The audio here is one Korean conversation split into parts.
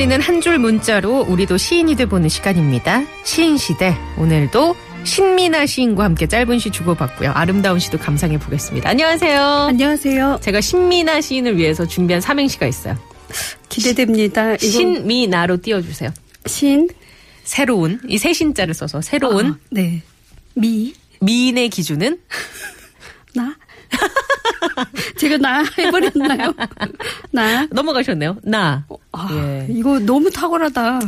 울리는 한 줄 문자로 우리도 시인이 돼보는 시간입니다. 시인 시대 오늘도 신미나 시인과 함께 짧은 시 주고받고요. 아름다운 시도 감상해 보겠습니다. 안녕하세요. 안녕하세요. 제가 신미나 시인을 위해서 준비한 삼행시가 있어요. 기대됩니다. 신미나로 띄워주세요. 신, 새로운 이 세 신자를 써서 새로운 아, 네. 미, 미인의 기준은 나. 제가 나 해버렸나요? 나. 넘어가셨네요. 나. 아, 예. 이거 너무 탁월하다.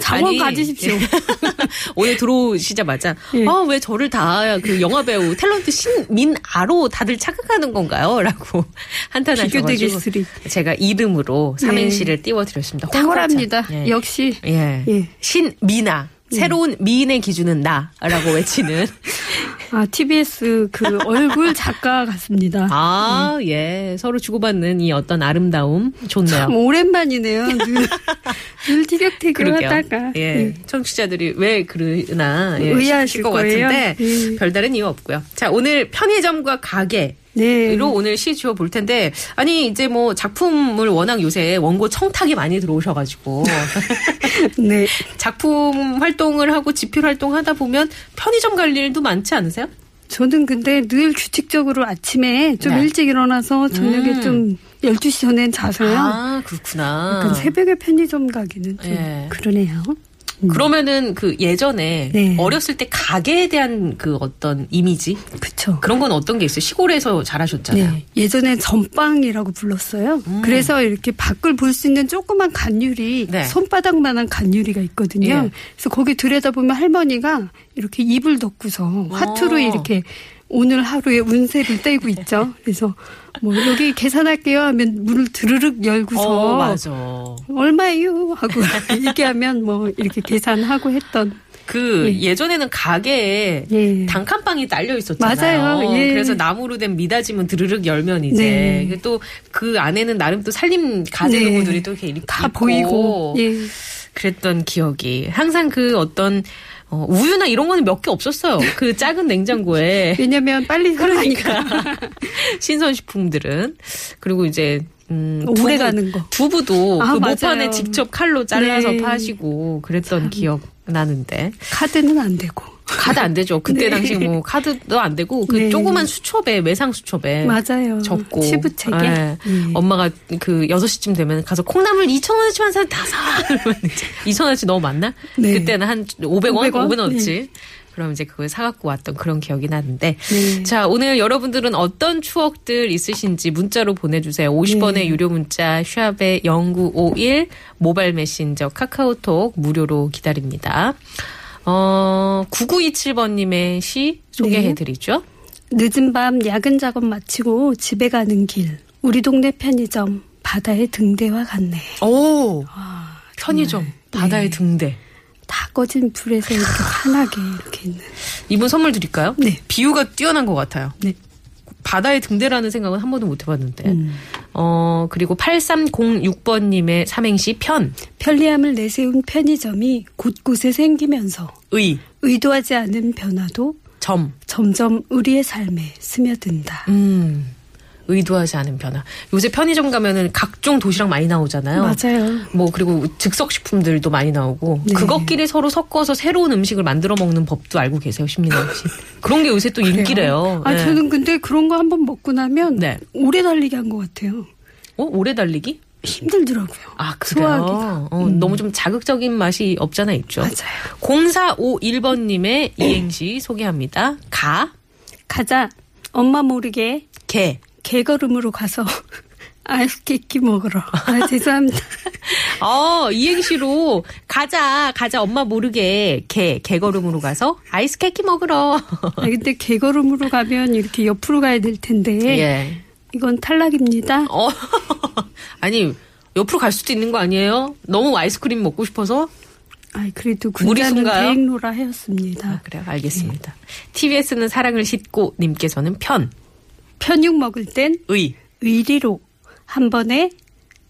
자원 가지십시오. 예. 오늘 들어오시자마자 예. 아왜 저를 다 그 영화 배우 탤런트 신민아로 다들 착각하는 건가요?라고 한탄하셔가지고. 제가 이름으로 삼행시를 띄워드렸습니다. 탁월합니다. 예. 역시. 예. 예. 신미나. 새로운 미인의 기준은 나라고 외치는. 아, TBS 그 얼굴 작가 같습니다. 아, 네. 예. 서로 주고받는 이 어떤 아름다움 좋네요. 참 오랜만이네요. 늘, 늘 티격태격. 하다가. 예. 예. 청취자들이 왜 그러나 예, 의아하실 것 거예요. 같은데 예. 별다른 이유 없고요. 자, 오늘 편의점과 가게 네. 로 오늘 시 지어 볼 텐데 아니 이제 뭐 작품을 워낙 요새 원고 청탁이 많이 들어오셔가지고 네. 작품 활동을 하고 집필 활동 하다 보면 편의점 갈 일도 많지 않으세요? 저는 근데 늘 규칙적으로 아침에 좀 네. 일찍 일어나서 저녁에 음. 좀 12시 전엔 자서요. 아 그렇구나. 약간 새벽에 편의점 가기는 좀 예. 그러네요. 그러면은 그 예전에 네. 어렸을 때 가게에 대한 그 어떤 이미지 그쵸. 그런 건 어떤 게 있어요? 시골에서 자라셨잖아요. 네. 예전에 전빵이라고 불렀어요. 음. 그래서 이렇게 밖을 볼 수 있는 조그만 간유리, 네. 손바닥만한 간유리가 있거든요. 예. 그래서 거기 들여다보면 할머니가 이렇게 이불 덮고서 화투로 어. 이렇게 오늘 하루의 운세를 떼고 있죠. 그래서 뭐 여기 계산할게요 하면 문을 드르륵 열고서 어, 맞아. 얼마예요 하고 얘기하면 뭐 이렇게 계산하고 했던 그 예. 전에는 가게에 예. 단칸방이 딸려 있었잖아요. 맞아요. 예. 그래서 나무로 된 미닫이문 드르륵 열면 이제 네. 또그 안에는 나름 또 살림 가재노부들이 네. 또 이렇게 입- 다 입고 보이고 예. 그랬던 기억이 항상 그 어떤 어, 우유나 이런 거는 몇 개 없었어요. 그 작은 냉장고에 왜냐면 빨리 그러니까. 신선식품들은 그리고 이제 음, 오래 두부, 가는 거. 두부도 아, 그. 모판에 직접 칼로 잘라서 네. 파시고 그랬던 기억 나는데 카드는 안 되고 카드 안 되죠. 그때 네. 당시 뭐 카드도 안 되고 그 네. 조그만 수첩에 외상 수첩에 맞아요. 적고 치부책에 예. 예. 엄마가 그 6시쯤 되면 가서 콩나물 2,000원어치만 사서 다 사. 그러면 이제 2,000원어치 너무 많나? 네. 그때는 한 500원, 500원? 500원 어치. 그럼 이제 그걸 사갖고 왔던 그런 기억이 나는데. 네. 자, 오늘 여러분들은 어떤 추억들 있으신지 문자로 보내주세요. 50원의 네. 유료 문자, 샵의 0951, 모바일 메신저, 카카오톡 무료로 기다립니다. 어, 9927번님의 시 소개해드리죠. 늦은 밤 야근 작업 마치고 집에 가는 길 우리 동네 편의점 바다의 등대와 같네. 오! 아, 편의점, 바다의 네. 등대. 다 꺼진 불에서 이렇게 환하게 이렇게 있는. 이분 선물 드릴까요? 네. 비유가 뛰어난 것 같아요. 네. 바다의 등대라는 생각은 한 번도 못 해봤는데. 음. 어, 그리고 8306번님의 삼행시 편, 편리함을 내세운 편의점이 곳곳에 생기면서 의, 의도하지 않은 변화도 점, 점점 우리의 삶에 스며든다. 음, 의도하지 않은 변화. 요새 편의점 가면은 각종 도시락 많이 나오잖아요. 맞아요. 뭐 그리고 즉석 식품들도 많이 나오고 네. 그것끼리 서로 섞어서 새로운 음식을 만들어 먹는 법도 알고 계세요, 신민아 씨. 그런 게 요새 또 인기래요. 아, 네. 저는 근데 그런 거 한번 먹고 나면 네. 오래 달리게 한것 같아요. 어, 오래 달리기? 힘들더라고요. 아, 그래요? 소화하기가. 어, 너무 좀 자극적인 맛이 없잖아 있죠. 맞아요. 0451번님의 이행시 소개합니다. 가, 가자. 엄마 모르게 개, 개걸음으로 가서 아이스 케이크 먹으러. 아, 죄송합니다. 어, 이행시로 가자, 가자, 엄마 모르게 개, 개걸음으로 가서 아이스 케이크 먹으러. 아, 근데 개걸음으로 가면 이렇게 옆으로 가야 될 텐데. 예. 이건 탈락입니다. 어, 아니, 옆으로 갈 수도 있는 거 아니에요? 너무 아이스크림 먹고 싶어서? 아, 그래도 군자는? 대행로라 하였습니다. 아, 그래요. 알겠습니다. TBS는 사랑을 싣고 님께서는 편, 편육 먹을 땐 의, 의리로 한 번에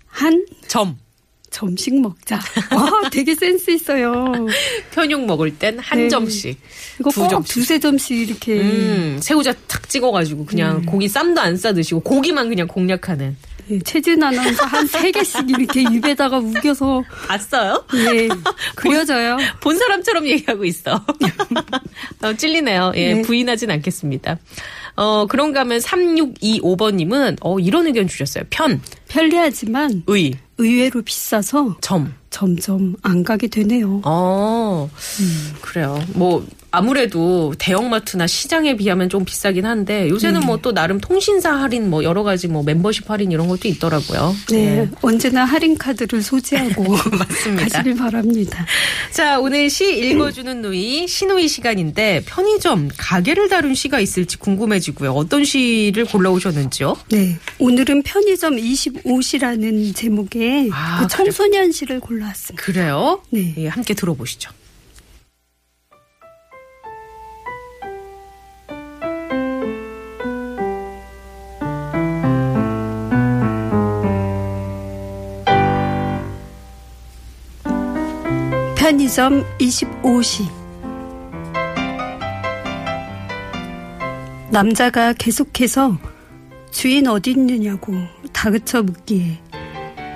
한 점. 점씩 먹자. 와, 되게 센스 있어요. 편육 먹을 땐한 네. 점씩. 이거 두꼭 점씩. 두세 점씩 이렇게. 음, 새우젓 탁 찍어가지고 그냥 고기 쌈도 안 싸 드시고 고기만 그냥 공략하는. 예, 최진 아나운서 한 세 개씩 이렇게 입에다가 우겨서 봤어요? 예, 그려져요. 본 사람처럼 얘기하고 있어. 어, 찔리네요. 예, 네. 부인하진 않겠습니다. 어, 그런가 하면 3625번님은, 어, 이런 의견 주셨어요. 편, 편리하지만 의, 의외로 비싸서 점. 점점 안 가게 되네요. 어, 그래요. 뭐, 아무래도 대형마트나 시장에 비하면 좀 비싸긴 한데, 요새는 뭐또 나름 통신사 할인, 뭐 여러 가지 뭐 멤버십 할인 이런 것도 있더라고요. 네, 언제나 할인 카드를 소지하고 맞습니다. 가시길 바랍니다. 자, 오늘 시 읽어주는 누이, 시누이 시간인데, 편의점, 가게를 다룬 시가 있을지 궁금해지고요. 어떤 시를 골라오셨는지요? 네, 오늘은 편의점 25시라는 제목의 아, 그 청소년 시를 골라왔습니다. 그래요? 네. 예, 함께 들어보시죠. 편의점 25시 남자가 계속해서 주인 어디 있느냐고 다그쳐 묻기에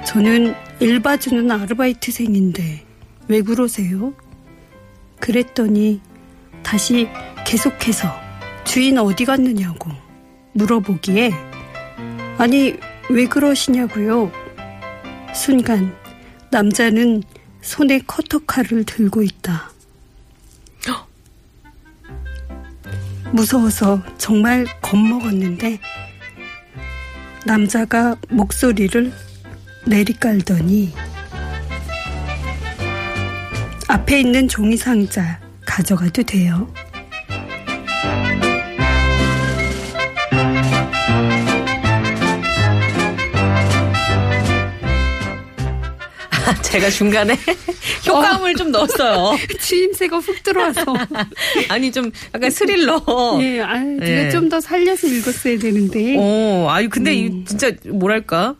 저는 일 봐주는 아르바이트생인데 왜 그러세요? 그랬더니 다시 계속해서 주인 어디 갔느냐고 물어보기에 아니 왜 그러시냐고요? 순간 남자는 손에 커터칼을 들고 있다. 무서워서 정말 겁먹었는데 남자가 목소리를 내리깔더니 앞에 있는 종이 상자 가져가도 돼요. 제가 중간에 효과음을 좀 넣었어요. 추임새가 훅 들어와서 아니, 좀 약간 스릴러. 예, 아, 예. 제가 좀더 살려서 읽었어야 되는데 어, 아유, 근데 이 진짜 뭐랄까.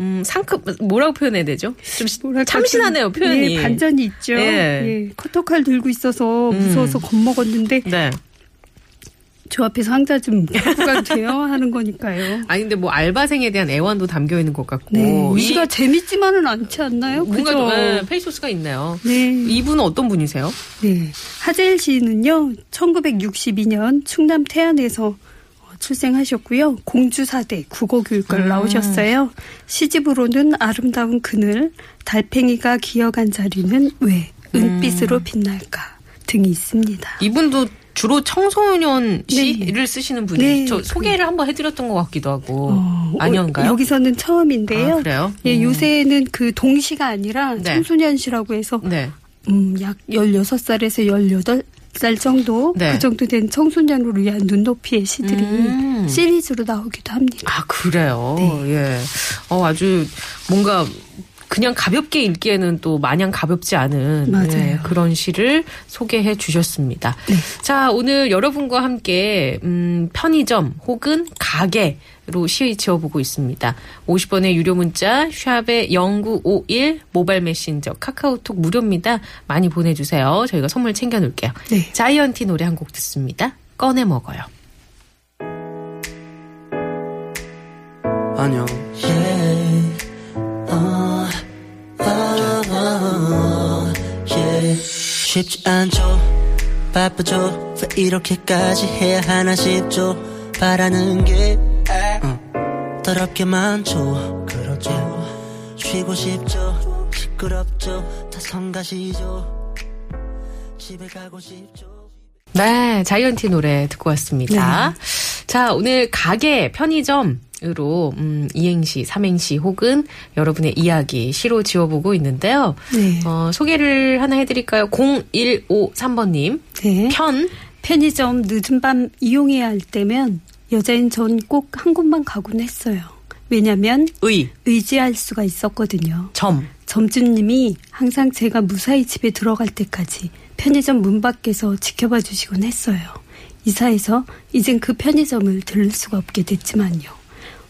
음, 상급, 뭐라고 표현해야 되죠? 좀 참신하네요, 좀, 표현이. 예, 반전이 있죠. 예. 예, 커터칼 들고 있어서 무서워서 겁먹었는데 네. 저 앞에 상자 좀 갖고 돼요 하는 거니까요. 아니, 근데 뭐 알바생에 대한 애완도 담겨 있는 것 같고. 네, 시가 재밌지만은 않지 않나요? 뭔가 그죠? 좀, 예, 페이소스가 있네요. 네, 이분은 어떤 분이세요? 네. 하재일 씨는요, 1962년 충남 태안에서 어, 출생하셨고요. 공주사대 국어교육과를 음. 나오셨어요. 시집으로는 아름다운 그늘, 달팽이가 기어간 자리는 왜 음. 은빛으로 빛날까 등이 있습니다. 이분도 주로 청소년 네. 시를 쓰시는 분이 네, 저 그- 소개를 한번 해드렸던 것 같기도 하고 어, 아니었가요? 여기서는 처음인데요. 아, 그래요? 예, 음. 요새는 그 동시가 아니라 네. 청소년 시라고 해서 네. 음, 약 16살에서 18 살 정도 네. 그 정도 된 청소년을 위한 눈높이의 시들이 음. 시리즈로 나오기도 합니다. 아 그래요. 네. 예. 어 아주 뭔가 그냥 가볍게 읽기에는 또 마냥 가볍지 않은. 예, 그런 시를 소개해 주셨습니다. 네. 자 오늘 여러분과 함께 음, 편의점 혹은 가게 로 시 지어보고 있습니다. 50번의 유료 문자 샵의 0951 모바일 메신저 카카오톡 무료입니다. 많이 보내주세요. 저희가 선물 챙겨놓을게요. 네. 자이언티 노래 한 곡 듣습니다. 꺼내 먹어요. 안녕. 쉽지 않죠. 바쁘죠. 왜 이렇게까지 해야 하나 싶죠. 바라는 게 어, 더럽게 많죠. 그렇죠. 쉬고 싶죠. 시끄럽죠. 다 성가시죠. 집에 가고 싶죠. 네, 자이언티 노래 듣고 왔습니다. 자, 오늘 가게, 편의점 으로, 음, 이행시, 삼행시 혹은 여러분의 이야기, 시로 지어보고 있는데요. 네. 어, 소개를 하나 해드릴까요? 0153번님. 네. 편, 편의점 늦은 밤 이용해야 할 때면 여자인 전 꼭 한 곳만 가곤 했어요. 왜냐면 의, 의지할 수가 있었거든요. 점. 점주님이 항상 제가 무사히 집에 들어갈 때까지 편의점 문 밖에서 지켜봐 주시곤 했어요. 이사해서 이젠 그 편의점을 들을 수가 없게 됐지만요.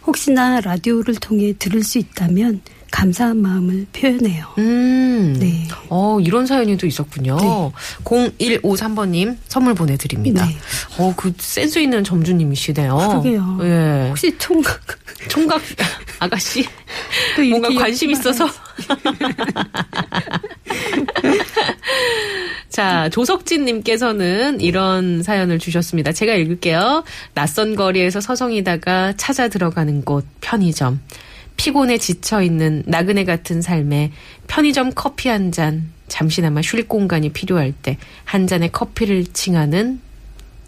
혹시나 라디오를 통해 들을 수 있다면 감사한 마음을 표현해요. 음. 네. 어, 이런 사연이 또 있었군요. 0153번님 선물 보내드립니다. 네. 어, 그 센스 있는 점주님이시네요. 그러게요. 예. 혹시 총각 총각 아가씨 뭔가 관심 있어서. 자, 조석진님께서는 이런 사연을 주셨습니다. 제가 읽을게요. 낯선 거리에서 서성이다가 찾아 들어가는 곳, 편의점. 피곤에 지쳐있는 나그네 같은 삶에 편의점 커피 한 잔, 잠시나마 쉴 공간이 필요할 때 한 잔의 커피를 칭하는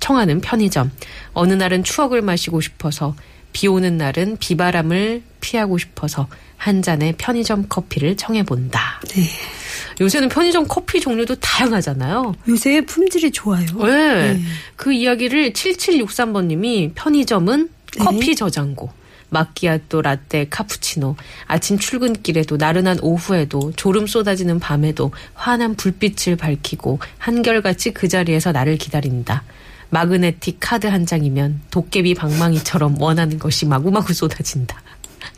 청하는 편의점. 어느 날은 추억을 마시고 싶어서, 비 오는 날은 비바람을 피하고 싶어서 한 잔의 편의점 커피를 청해본다. 네. 요새는 편의점 커피 종류도 다양하잖아요. 요새 품질이 좋아요. 네. 네. 그 이야기를 7763번님이 편의점은 네. 커피 저장고. 마끼아또, 라떼, 카푸치노. 아침 출근길에도, 나른한 오후에도, 졸음 쏟아지는 밤에도 환한 불빛을 밝히고 한결같이 그 자리에서 나를 기다린다. 마그네틱 카드 한 장이면 도깨비 방망이처럼 원하는 것이 마구마구 쏟아진다.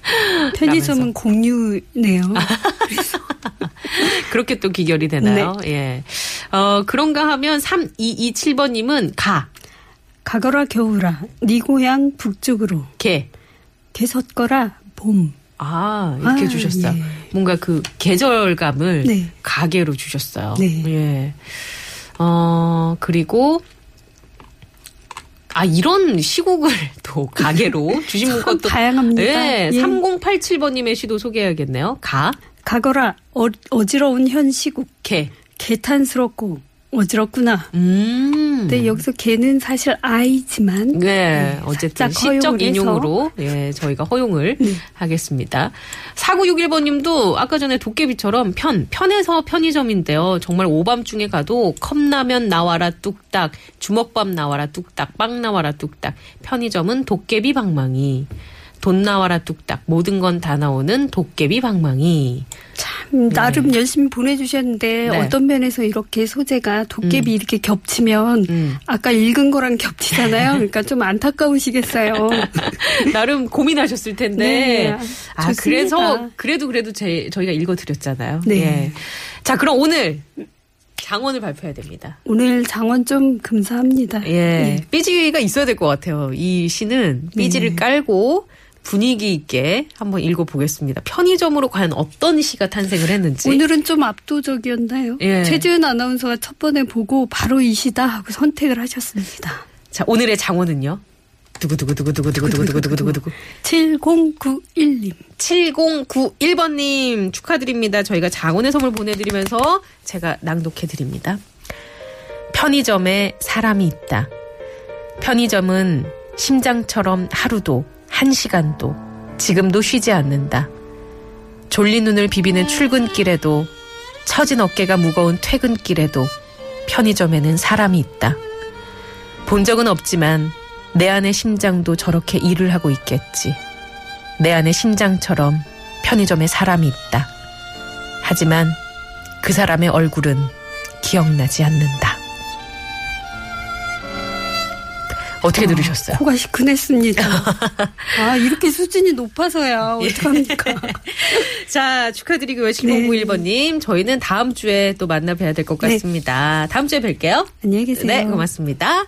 편의점은 공유네요. 그렇게 또 기결이 되나요? 예. 어, 그런가 하면 3227번님은 가, 가거라 겨울아, 네 고향 북쪽으로, 개. 개 섰거라 봄. 아, 이렇게 아, 주셨어요. 예. 뭔가 그 계절감을 네. 가게로 주셨어요. 네. 예. 어, 그리고 아, 이런 시국을 또 가게로 주신 참 것도 다양합니다. 네, 예. 3087번님의 시도 소개해야겠네요. 가, 가거라 어, 어지러운 현 시국, 개. 개탄스럽고 어지럽구나. 음. 근데 여기서 개는 사실 아이지만 네, 어쨌든 살짝 허용을 시적. 인용으로 예, 저희가 허용을 네. 하겠습니다. 4961번님도 아까 전에 도깨비처럼 편 편에서 편의점인데요. 정말 오밤중에 가도 컵라면 나와라 뚝딱, 주먹밥 나와라 뚝딱, 빵 나와라 뚝딱. 편의점은 도깨비 방망이. 돈 나와라 뚝딱 모든 건 다 나오는 도깨비 방망이. 참 나름 열심히 보내주셨는데 네. 어떤 면에서 이렇게 소재가 도깨비 이렇게 겹치면 음. 아까 읽은 거랑 겹치잖아요. 그러니까 좀 안타까우시겠어요. 나름 고민하셨을 텐데. 네, 아, 좋습니다. 그래서, 그래도 그래도 제, 저희가 읽어드렸잖아요. 네. 예. 자, 그럼 오늘 장원을 발표해야 됩니다. 오늘 장원 좀 감사합니다. 예. 삐지가 있어야 될 것 같아요. 이 시는 삐지를 네. 깔고 분위기 있게 한번 읽어보겠습니다. 편의점으로 과연 어떤 시가 탄생을 했는지. 오늘은 좀 압도적이었나요? 예. 최지은 아나운서가 첫 번에 보고 바로 이 시다 하고 선택을 하셨습니다. 자, 오늘의 장원은요. 두구두구두구두구두구두구두구두구두구. 7091님. 7091번님 축하드립니다. 저희가 장원의 선물 보내드리면서 제가 낭독해드립니다. 편의점에 사람이 있다. 편의점은 심장처럼 하루도, 한 시간도, 지금도 쉬지 않는다. 졸린 눈을 비비는 출근길에도, 처진 어깨가 무거운 퇴근길에도, 편의점에는 사람이 있다. 본 적은 없지만, 내 안의 심장도 저렇게 일을 하고 있겠지. 내 안의 심장처럼 편의점에 사람이 있다. 하지만 그 사람의 얼굴은 기억나지 않는다. 어떻게 들으셨어요? 코가 시큰했습니다. 아, 이렇게 수준이 높아서야 예. 어떡합니까? 자, 축하드리고요. 네. 7091번님. 저희는 다음 주에 또 만나 뵈야 될것 네. 같습니다. 다음 주에 뵐게요. 안녕히 계세요. 네, 고맙습니다.